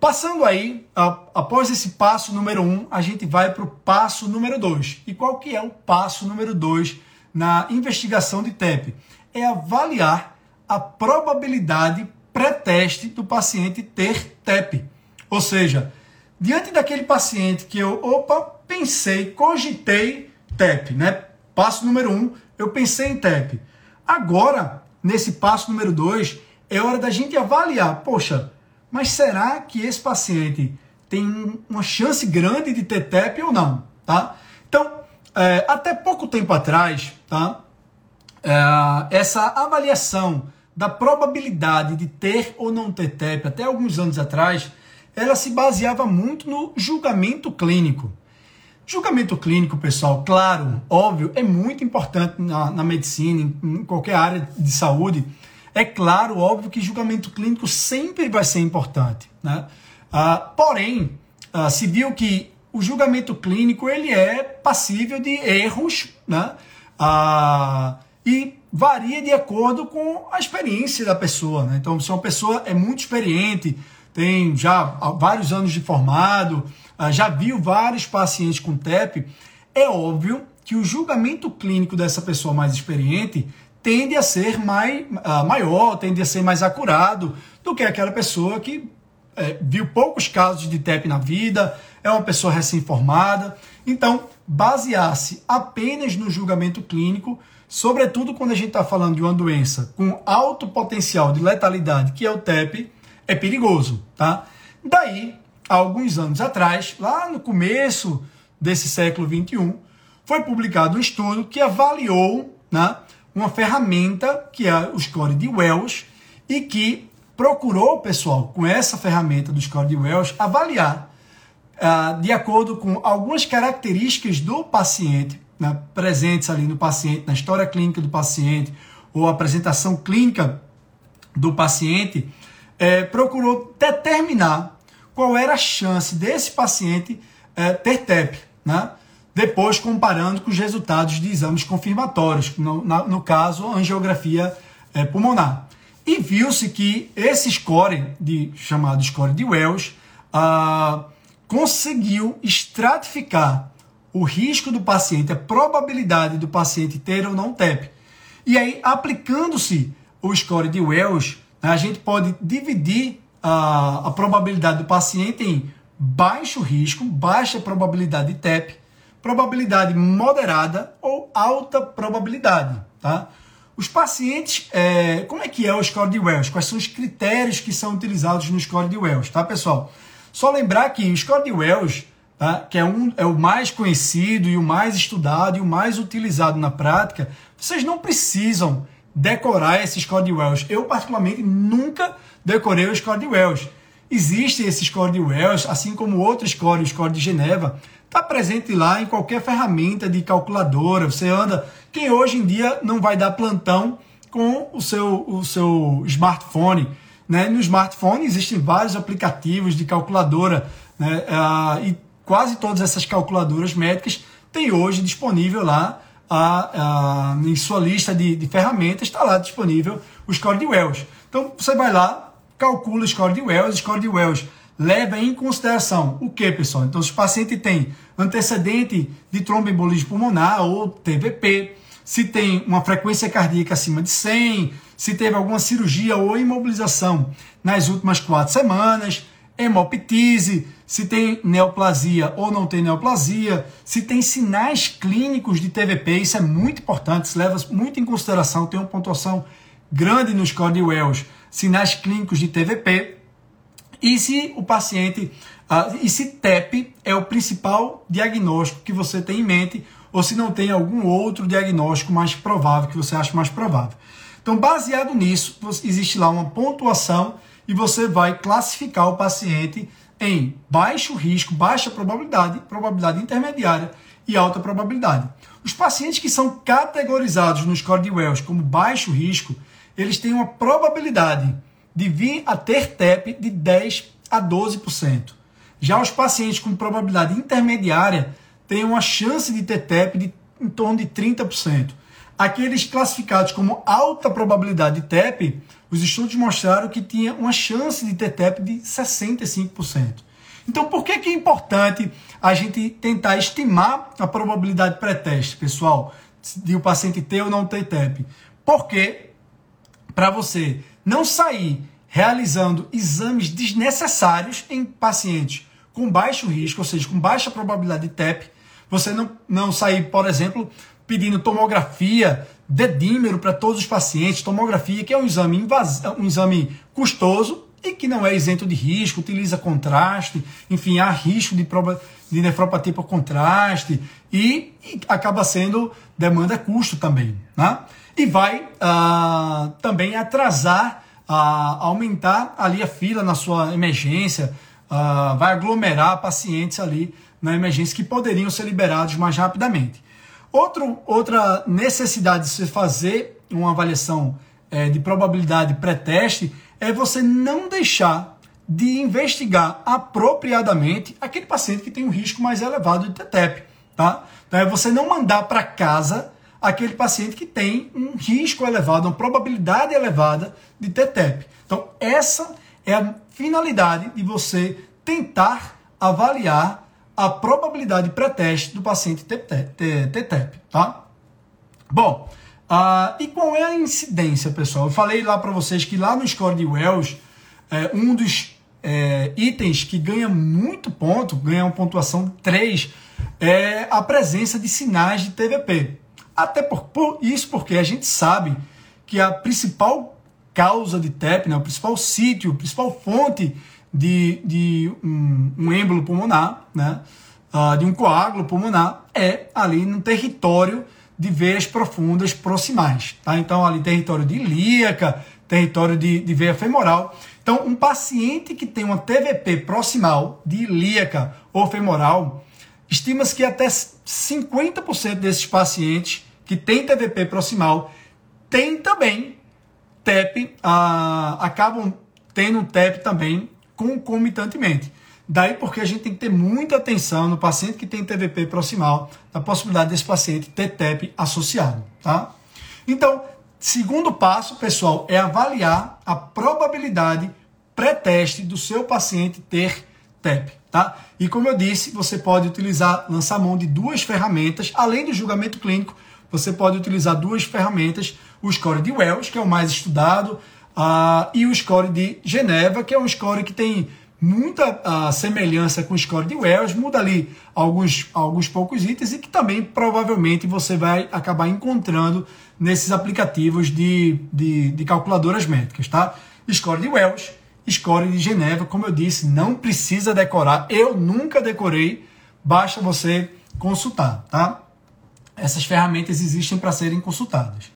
Passando aí, após esse passo número um, a gente vai para o passo número dois. E qual que é o passo número dois na investigação de TEP? É avaliar a probabilidade pré-teste do paciente ter TEP. Ou seja, diante daquele paciente que eu, opa, pensei, cogitei TEP, né? Passo número um, eu pensei em TEP. Agora, nesse passo número dois, é hora da gente avaliar, poxa, mas será que esse paciente tem uma chance grande de ter TEP ou não? Tá? Então, é, até pouco tempo atrás, tá? É, essa avaliação da probabilidade de ter ou não ter TEP, até alguns anos atrás, ela se baseava muito no julgamento clínico. Julgamento clínico, pessoal, claro, óbvio, é muito importante na, na medicina, em, em qualquer área de saúde, é claro, óbvio que julgamento clínico sempre vai ser importante, né? Ah, porém, ah, se viu que o julgamento clínico ele é passível de erros, né? Ah, e varia de acordo com a experiência da pessoa, né? Então, se uma pessoa é muito experiente, tem já vários anos de formado, ah, já viu vários pacientes com TEP, é óbvio que o julgamento clínico dessa pessoa mais experiente tende a ser mais, uh, maior, tende a ser mais acurado do que aquela pessoa que é, viu poucos casos de TEP na vida, é uma pessoa recém-formada. Então, basear-se apenas no julgamento clínico, sobretudo quando a gente está falando de uma doença com alto potencial de letalidade, que é o TEP, é perigoso, tá? Daí, há alguns anos atrás, lá no começo desse século 21, foi publicado um estudo que avaliou, né, uma ferramenta que é o score de Wells e que procurou, pessoal, com essa ferramenta do score de Wells, avaliar uh, de acordo com algumas características do paciente, né, presentes ali no paciente, na história clínica do paciente ou apresentação clínica do paciente, é, procurou determinar qual era a chance desse paciente é, ter TEP, né? Depois comparando com os resultados de exames confirmatórios, no, na, no caso, angiografia é, pulmonar. E viu-se que esse score, de, chamado score de Wells, ah, conseguiu estratificar o risco do paciente, a probabilidade do paciente ter ou não TEP. E aí, aplicando-se o score de Wells, a gente pode dividir a, a probabilidade do paciente em baixo risco, baixa probabilidade de TEP, probabilidade moderada ou alta probabilidade, tá? Os pacientes, é, como é que é o score de Wells? Quais são os critérios que são utilizados no score de Wells, tá, pessoal? Só lembrar que o score de Wells, tá, que é, um, é o mais conhecido e o mais estudado e o mais utilizado na prática, vocês não precisam decorar esse score de Wells. Eu, particularmente, nunca decorei o score de Wells. Existe esse score de Wells, assim como outro score, o score de Geneva, está presente lá em qualquer ferramenta de calculadora. Você anda. Quem hoje em dia não vai dar plantão com o seu, o seu smartphone. Né? No smartphone existem vários aplicativos de calculadora né? Ah, e quase todas essas calculadoras médicas têm hoje disponível lá a, a, em sua lista de, de ferramentas está lá disponível o score de Wells. Então você vai lá, calcula o score de Wells, o score de Wells leva em consideração o que, pessoal? Então, se o paciente tem antecedente de tromboembolismo pulmonar ou TVP, se tem uma frequência cardíaca acima de 100, se teve alguma cirurgia ou imobilização nas últimas quatro semanas, hemoptise, se tem neoplasia ou não tem neoplasia, se tem sinais clínicos de TVP, isso é muito importante, se leva muito em consideração, tem uma pontuação grande no score de Wells, sinais clínicos de TVP, e se o paciente, uh, e se TEP é o principal diagnóstico que você tem em mente, ou se não tem algum outro diagnóstico mais provável, que você acha mais provável. Então, baseado nisso, existe lá uma pontuação e você vai classificar o paciente em baixo risco, baixa probabilidade, probabilidade intermediária e alta probabilidade. Os pacientes que são categorizados no score de Wells como baixo risco, eles têm uma probabilidade de vir a ter TEP de 10 a 12%. Já os pacientes com probabilidade intermediária têm uma chance de ter TEP de em torno de 30%. Aqueles classificados como alta probabilidade de TEP, os estudos mostraram que tinha uma chance de ter TEP de 65%. Então, por que, que é importante a gente tentar estimar a probabilidade pré-teste, pessoal, de o paciente ter ou não ter TEP? Porque, para você não sair realizando exames desnecessários em pacientes com baixo risco, ou seja, com baixa probabilidade de TEP, você não, não sair, por exemplo, pedindo tomografia dedímero para todos os pacientes, tomografia que é um exame, invas... um exame custoso e que não é isento de risco, utiliza contraste, enfim, há risco de, de nefropatia por contraste e, e, acaba sendo demanda custo também, né? E vai ah, também atrasar, ah, aumentar ali a fila na sua emergência, ah, vai aglomerar pacientes ali na emergência que poderiam ser liberados mais rapidamente. Outro, outra necessidade de se fazer uma avaliação é, de probabilidade pré-teste é você não deixar de investigar apropriadamente aquele paciente que tem um risco mais elevado de TTEP, tá? Então é você não mandar para casa aquele paciente que tem um risco elevado, uma probabilidade elevada de TTEP. Então essa é a finalidade de você tentar avaliar a probabilidade pré-teste do paciente TTEP, tá? Bom, uh, e qual é a incidência, pessoal? Eu falei lá para vocês que lá no score de Wells, é, um dos é, itens que ganha muito ponto, ganha uma pontuação 3, é a presença de sinais de TVP. Até por, por isso porque a gente sabe que a principal causa de TEP, né, o principal sítio, a principal fonte de, de um, um êmbolo pulmonar, né, uh, de um coágulo pulmonar, é ali no território de veias profundas proximais. Tá? Então, ali território de ilíaca, território de, de veia femoral. Então, um paciente que tem uma TVP proximal de ilíaca ou femoral, estima-se que até 50% desses pacientes que têm TVP proximal têm também TEP, ah, acabam tendo TEP também concomitantemente. Daí porque a gente tem que ter muita atenção no paciente que tem TVP proximal, na possibilidade desse paciente ter TEP associado, tá? Então, segundo passo, pessoal, é avaliar a probabilidade pré-teste do seu paciente ter TEP, tá? E como eu disse, você pode utilizar, lançar mão de duas ferramentas, além do julgamento clínico, você pode utilizar duas ferramentas, o score de Wells, que é o mais estudado, Uh, e o score de Geneva, que é um score que tem muita uh, semelhança com o score de Wells, muda ali alguns, alguns poucos itens e que também provavelmente você vai acabar encontrando nesses aplicativos de, de, de calculadoras métricas, tá? Score de Wells, score de Geneva, como eu disse, não precisa decorar, eu nunca decorei, basta você consultar, tá? Essas ferramentas existem para serem consultadas.